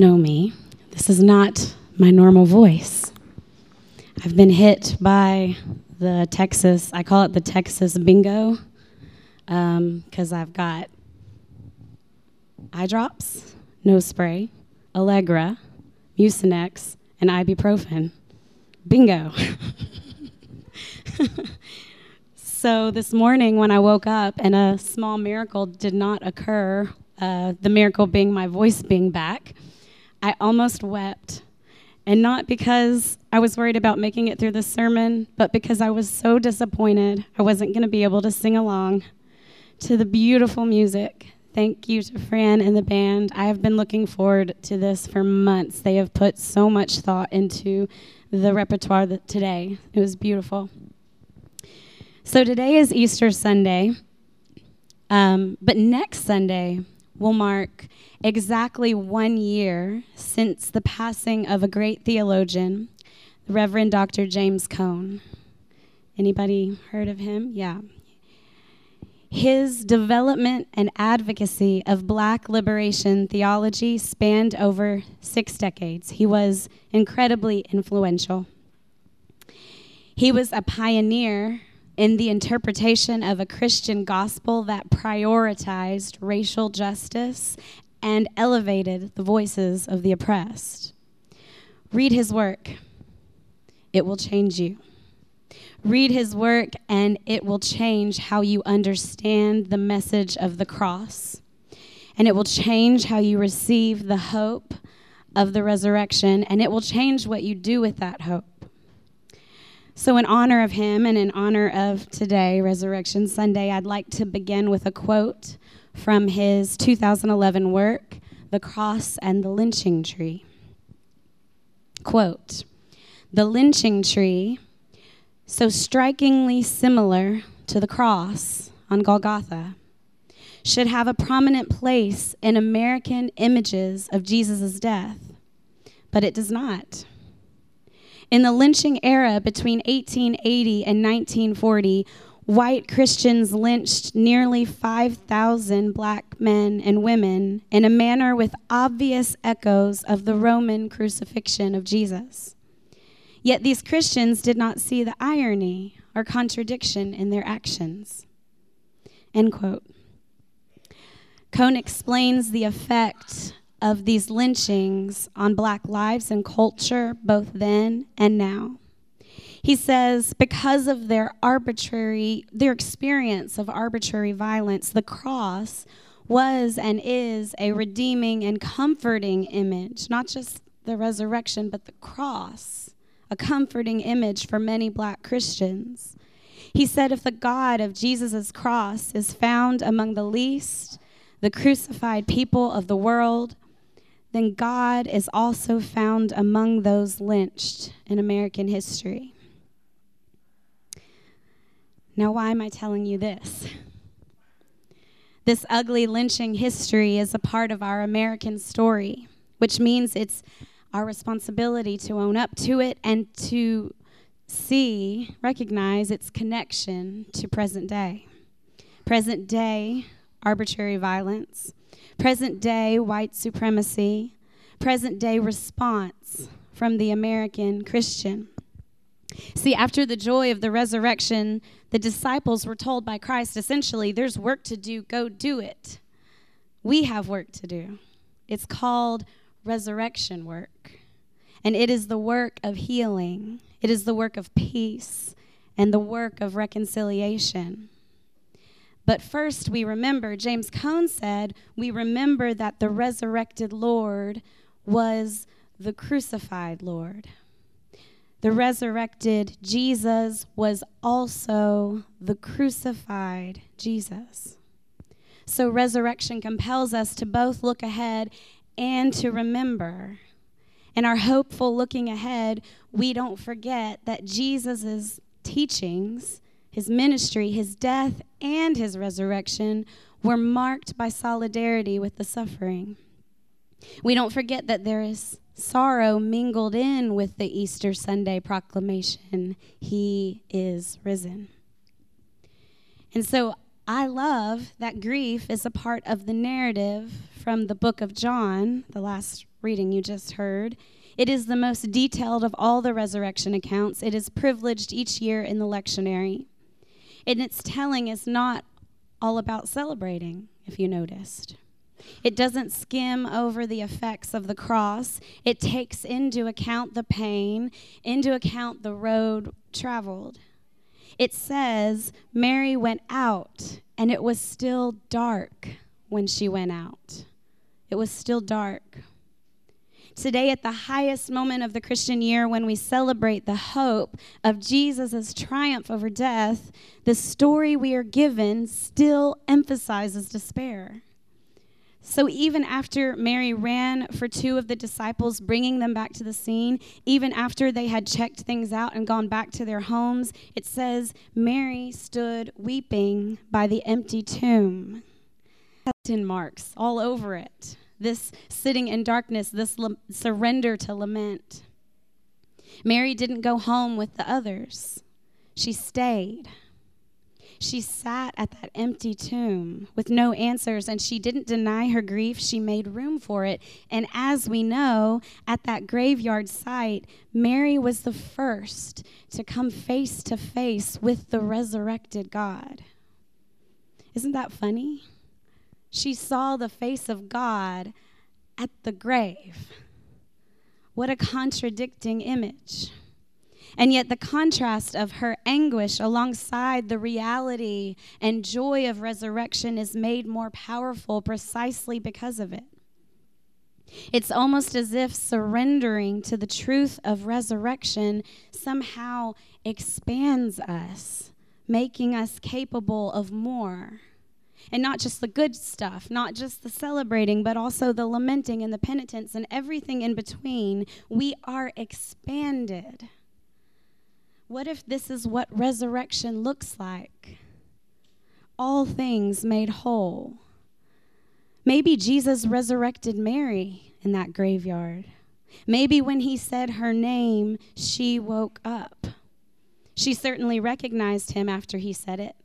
know me, this is not my normal voice. I've been hit by the Texas, I call it the Texas bingo, because um, I've got eye drops, nose spray, Allegra, Mucinex, and ibuprofen. Bingo. so this morning when I woke up and a small miracle did not occur, uh, the miracle being my voice being back, I almost wept. And not because I was worried about making it through the sermon, but because I was so disappointed I wasn't going to be able to sing along to the beautiful music. Thank you to Fran and the band. I have been looking forward to this for months. They have put so much thought into the repertoire today. It was beautiful. So today is Easter Sunday, um, but next Sunday will mark exactly one year since the passing of a great theologian, the Reverend Dr. James Cone. Anybody heard of him? Yeah. His development and advocacy of black liberation theology spanned over six decades. He was incredibly influential. He was a pioneer in the interpretation of a Christian gospel that prioritized racial justice and elevated the voices of the oppressed. Read his work, it will change you. Read his work, and it will change how you understand the message of the cross. And it will change how you receive the hope of the resurrection, and it will change what you do with that hope. So, in honor of him and in honor of today, Resurrection Sunday, I'd like to begin with a quote from his 2011 work, The Cross and the Lynching Tree. Quote The lynching tree, so strikingly similar to the cross on Golgotha, should have a prominent place in American images of Jesus' death, but it does not. In the lynching era between 1880 and 1940, white Christians lynched nearly 5,000 black men and women in a manner with obvious echoes of the Roman crucifixion of Jesus. Yet these Christians did not see the irony or contradiction in their actions. End quote. Cone explains the effect of these lynchings on black lives and culture both then and now. He says, because of their arbitrary, their experience of arbitrary violence, the cross was and is a redeeming and comforting image, not just the resurrection, but the cross, a comforting image for many black Christians. He said, if the God of Jesus' cross is found among the least, the crucified people of the world, then God is also found among those lynched in American history. Now, why am I telling you this? This ugly lynching history is a part of our American story, which means it's our responsibility to own up to it and to see, recognize its connection to present day. Present day arbitrary violence, present day white supremacy, present day response from the American Christian. See, after the joy of the resurrection, the disciples were told by Christ essentially, there's work to do, go do it. We have work to do. It's called resurrection work. And it is the work of healing, it is the work of peace, and the work of reconciliation. But first, we remember, James Cone said, we remember that the resurrected Lord was the crucified Lord. The resurrected Jesus was also the crucified Jesus. So, resurrection compels us to both look ahead and to remember. In our hopeful looking ahead, we don't forget that Jesus' teachings, his ministry, his death, and his resurrection were marked by solidarity with the suffering. We don't forget that there is sorrow mingled in with the Easter Sunday proclamation He is risen. And so I love that grief is a part of the narrative from the book of John, the last reading you just heard. It is the most detailed of all the resurrection accounts. It is privileged each year in the lectionary. And its telling is not all about celebrating, if you noticed. It doesn't skim over the effects of the cross. It takes into account the pain, into account the road traveled. It says Mary went out, and it was still dark when she went out. It was still dark. Today, at the highest moment of the Christian year, when we celebrate the hope of Jesus' triumph over death, the story we are given still emphasizes despair. So even after Mary ran for two of the disciples, bringing them back to the scene, even after they had checked things out and gone back to their homes, it says Mary stood weeping by the empty tomb. Marks all over it. This sitting in darkness, this surrender to lament. Mary didn't go home with the others. She stayed. She sat at that empty tomb with no answers, and she didn't deny her grief. She made room for it. And as we know, at that graveyard site, Mary was the first to come face to face with the resurrected God. Isn't that funny? She saw the face of God at the grave. What a contradicting image. And yet, the contrast of her anguish alongside the reality and joy of resurrection is made more powerful precisely because of it. It's almost as if surrendering to the truth of resurrection somehow expands us, making us capable of more. And not just the good stuff, not just the celebrating, but also the lamenting and the penitence and everything in between. We are expanded. What if this is what resurrection looks like? All things made whole. Maybe Jesus resurrected Mary in that graveyard. Maybe when he said her name, she woke up. She certainly recognized him after he said it.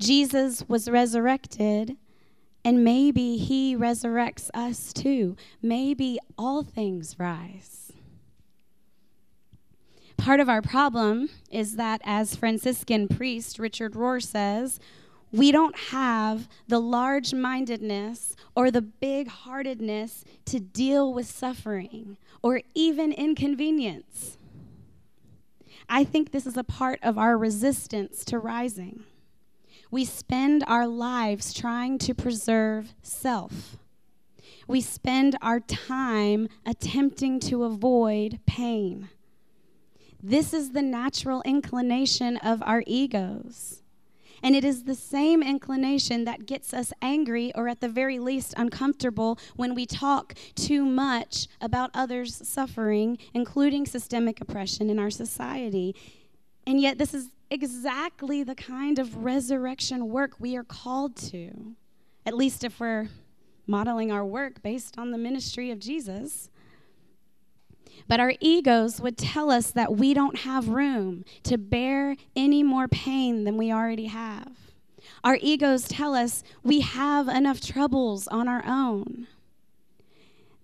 Jesus was resurrected, and maybe he resurrects us too. Maybe all things rise. Part of our problem is that, as Franciscan priest Richard Rohr says, we don't have the large mindedness or the big heartedness to deal with suffering or even inconvenience. I think this is a part of our resistance to rising. We spend our lives trying to preserve self. We spend our time attempting to avoid pain. This is the natural inclination of our egos. And it is the same inclination that gets us angry or, at the very least, uncomfortable when we talk too much about others' suffering, including systemic oppression in our society. And yet, this is exactly the kind of resurrection work we are called to, at least if we're modeling our work based on the ministry of Jesus. But our egos would tell us that we don't have room to bear any more pain than we already have. Our egos tell us we have enough troubles on our own.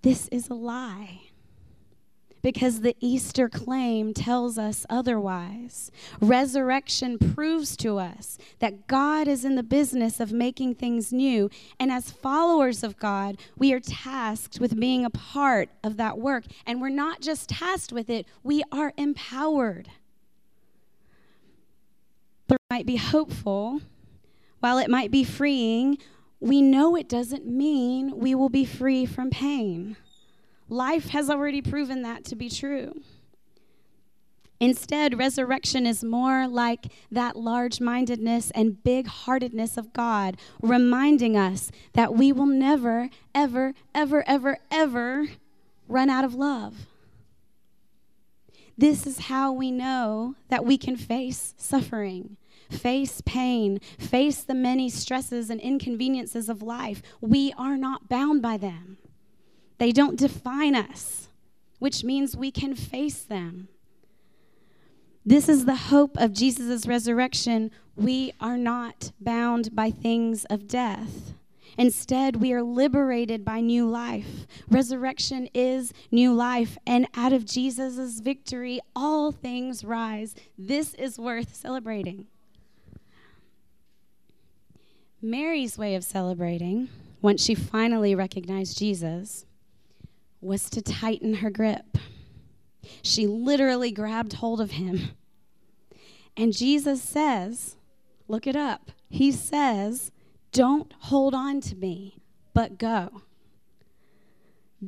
This is a lie because the Easter claim tells us otherwise. Resurrection proves to us that God is in the business of making things new, and as followers of God, we are tasked with being a part of that work. And we're not just tasked with it, we are empowered. It might be hopeful, while it might be freeing, we know it doesn't mean we will be free from pain. Life has already proven that to be true. Instead, resurrection is more like that large mindedness and big heartedness of God, reminding us that we will never, ever, ever, ever, ever run out of love. This is how we know that we can face suffering, face pain, face the many stresses and inconveniences of life. We are not bound by them. They don't define us, which means we can face them. This is the hope of Jesus' resurrection. We are not bound by things of death. Instead, we are liberated by new life. Resurrection is new life, and out of Jesus' victory, all things rise. This is worth celebrating. Mary's way of celebrating, once she finally recognized Jesus, was to tighten her grip. She literally grabbed hold of him. And Jesus says, look it up. He says, don't hold on to me, but go.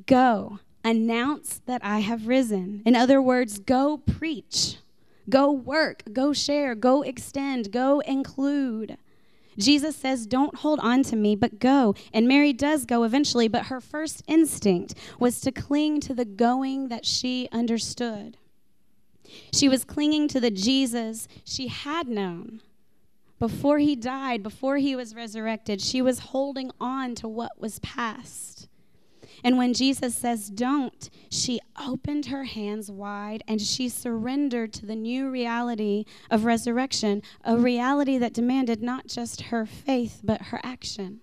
Go. Announce that I have risen. In other words, go preach, go work, go share, go extend, go include. Jesus says, Don't hold on to me, but go. And Mary does go eventually, but her first instinct was to cling to the going that she understood. She was clinging to the Jesus she had known. Before he died, before he was resurrected, she was holding on to what was past. And when Jesus says, Don't, she opened her hands wide and she surrendered to the new reality of resurrection, a reality that demanded not just her faith, but her action.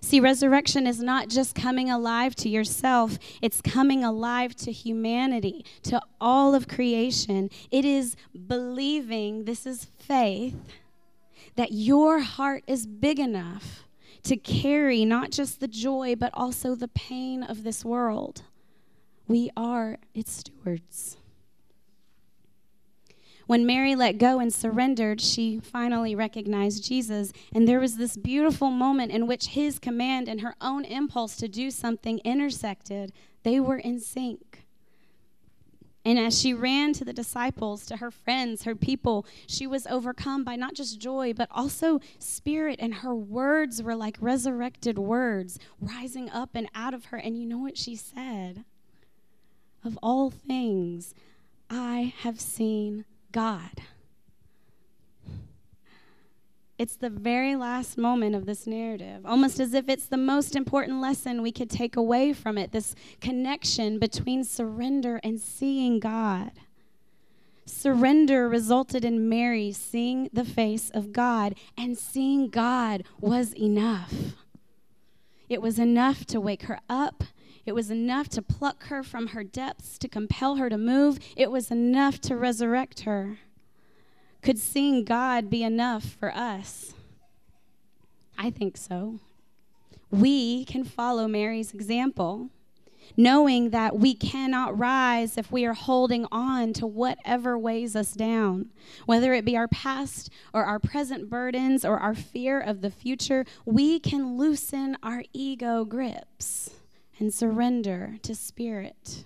See, resurrection is not just coming alive to yourself, it's coming alive to humanity, to all of creation. It is believing, this is faith, that your heart is big enough to carry not just the joy, but also the pain of this world. We are its stewards. When Mary let go and surrendered, she finally recognized Jesus. And there was this beautiful moment in which his command and her own impulse to do something intersected. They were in sync. And as she ran to the disciples, to her friends, her people, she was overcome by not just joy, but also spirit. And her words were like resurrected words rising up and out of her. And you know what she said? Of all things, I have seen God. It's the very last moment of this narrative, almost as if it's the most important lesson we could take away from it this connection between surrender and seeing God. Surrender resulted in Mary seeing the face of God, and seeing God was enough. It was enough to wake her up. It was enough to pluck her from her depths, to compel her to move. It was enough to resurrect her. Could seeing God be enough for us? I think so. We can follow Mary's example, knowing that we cannot rise if we are holding on to whatever weighs us down, whether it be our past or our present burdens or our fear of the future. We can loosen our ego grips and surrender to Spirit.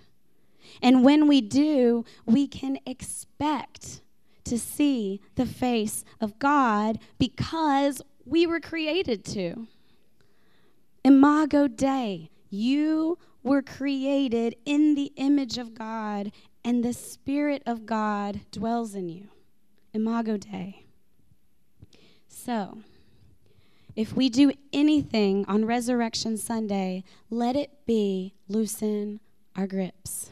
And when we do, we can expect to see the face of God because we were created to. Imago Dei, you were created in the image of God, and the Spirit of God dwells in you. Imago Dei. So, if we do anything on Resurrection Sunday, let it be loosen our grips.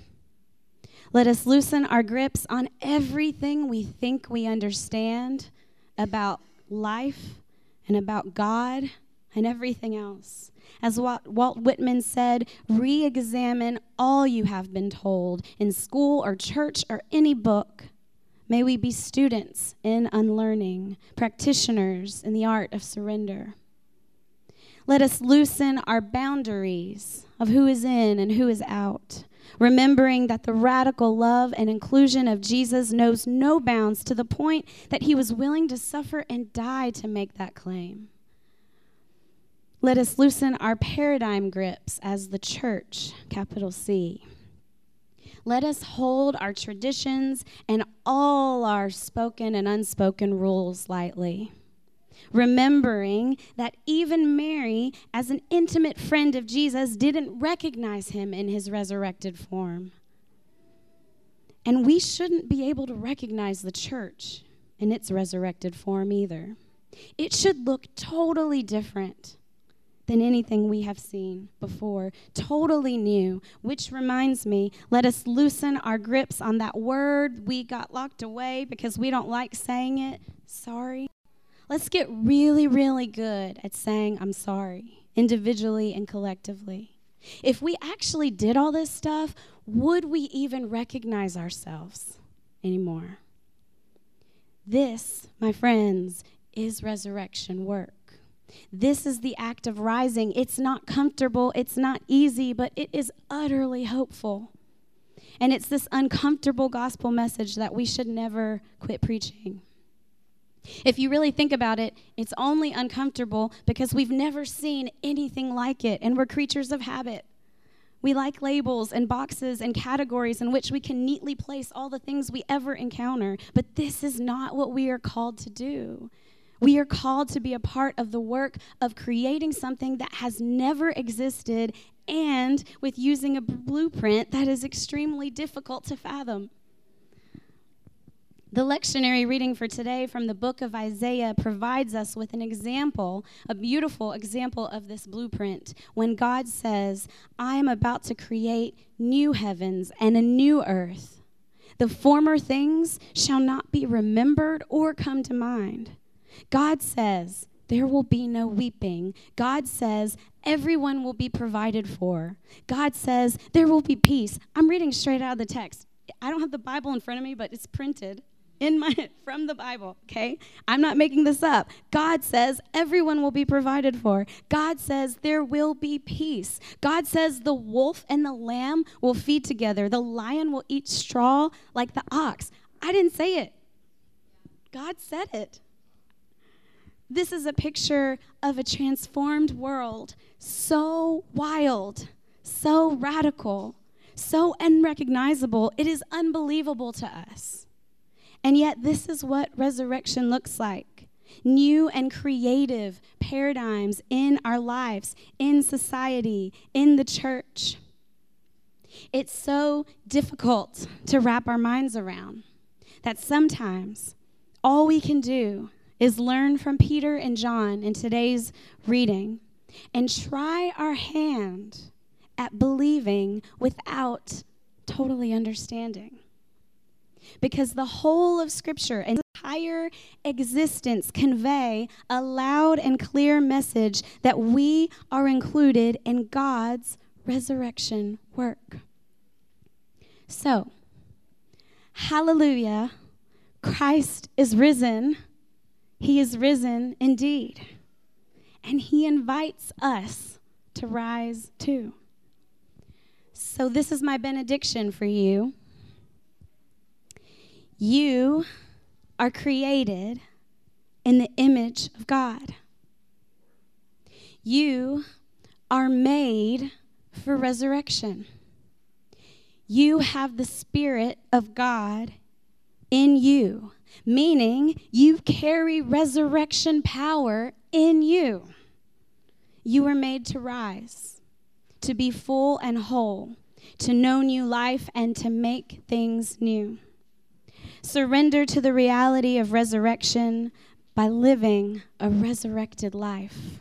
Let us loosen our grips on everything we think we understand about life and about God and everything else. As Walt Whitman said, re examine all you have been told in school or church or any book. May we be students in unlearning, practitioners in the art of surrender. Let us loosen our boundaries of who is in and who is out, remembering that the radical love and inclusion of Jesus knows no bounds to the point that he was willing to suffer and die to make that claim. Let us loosen our paradigm grips as the church, capital C. Let us hold our traditions and all our spoken and unspoken rules lightly. Remembering that even Mary, as an intimate friend of Jesus, didn't recognize him in his resurrected form. And we shouldn't be able to recognize the church in its resurrected form either. It should look totally different than anything we have seen before, totally new. Which reminds me, let us loosen our grips on that word we got locked away because we don't like saying it. Sorry. Let's get really, really good at saying, I'm sorry, individually and collectively. If we actually did all this stuff, would we even recognize ourselves anymore? This, my friends, is resurrection work. This is the act of rising. It's not comfortable, it's not easy, but it is utterly hopeful. And it's this uncomfortable gospel message that we should never quit preaching. If you really think about it, it's only uncomfortable because we've never seen anything like it, and we're creatures of habit. We like labels and boxes and categories in which we can neatly place all the things we ever encounter, but this is not what we are called to do. We are called to be a part of the work of creating something that has never existed and with using a blueprint that is extremely difficult to fathom. The lectionary reading for today from the book of Isaiah provides us with an example, a beautiful example of this blueprint, when God says, I am about to create new heavens and a new earth. The former things shall not be remembered or come to mind. God says, there will be no weeping. God says, everyone will be provided for. God says, there will be peace. I'm reading straight out of the text. I don't have the Bible in front of me, but it's printed in my from the Bible, okay? I'm not making this up. God says everyone will be provided for. God says there will be peace. God says the wolf and the lamb will feed together. The lion will eat straw like the ox. I didn't say it. God said it. This is a picture of a transformed world, so wild, so radical, so unrecognizable. It is unbelievable to us. And yet, this is what resurrection looks like new and creative paradigms in our lives, in society, in the church. It's so difficult to wrap our minds around that sometimes all we can do is learn from Peter and John in today's reading and try our hand at believing without totally understanding. Because the whole of Scripture and entire existence convey a loud and clear message that we are included in God's resurrection work. So, hallelujah, Christ is risen he is risen indeed. And he invites us to rise too. So, this is my benediction for you. You are created in the image of God. You are made for resurrection. You have the Spirit of God in you meaning you carry resurrection power in you. You were made to rise, to be full and whole, to know new life, and to make things new. Surrender to the reality of resurrection by living a resurrected life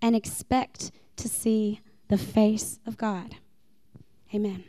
and expect to see the face of God. Amen.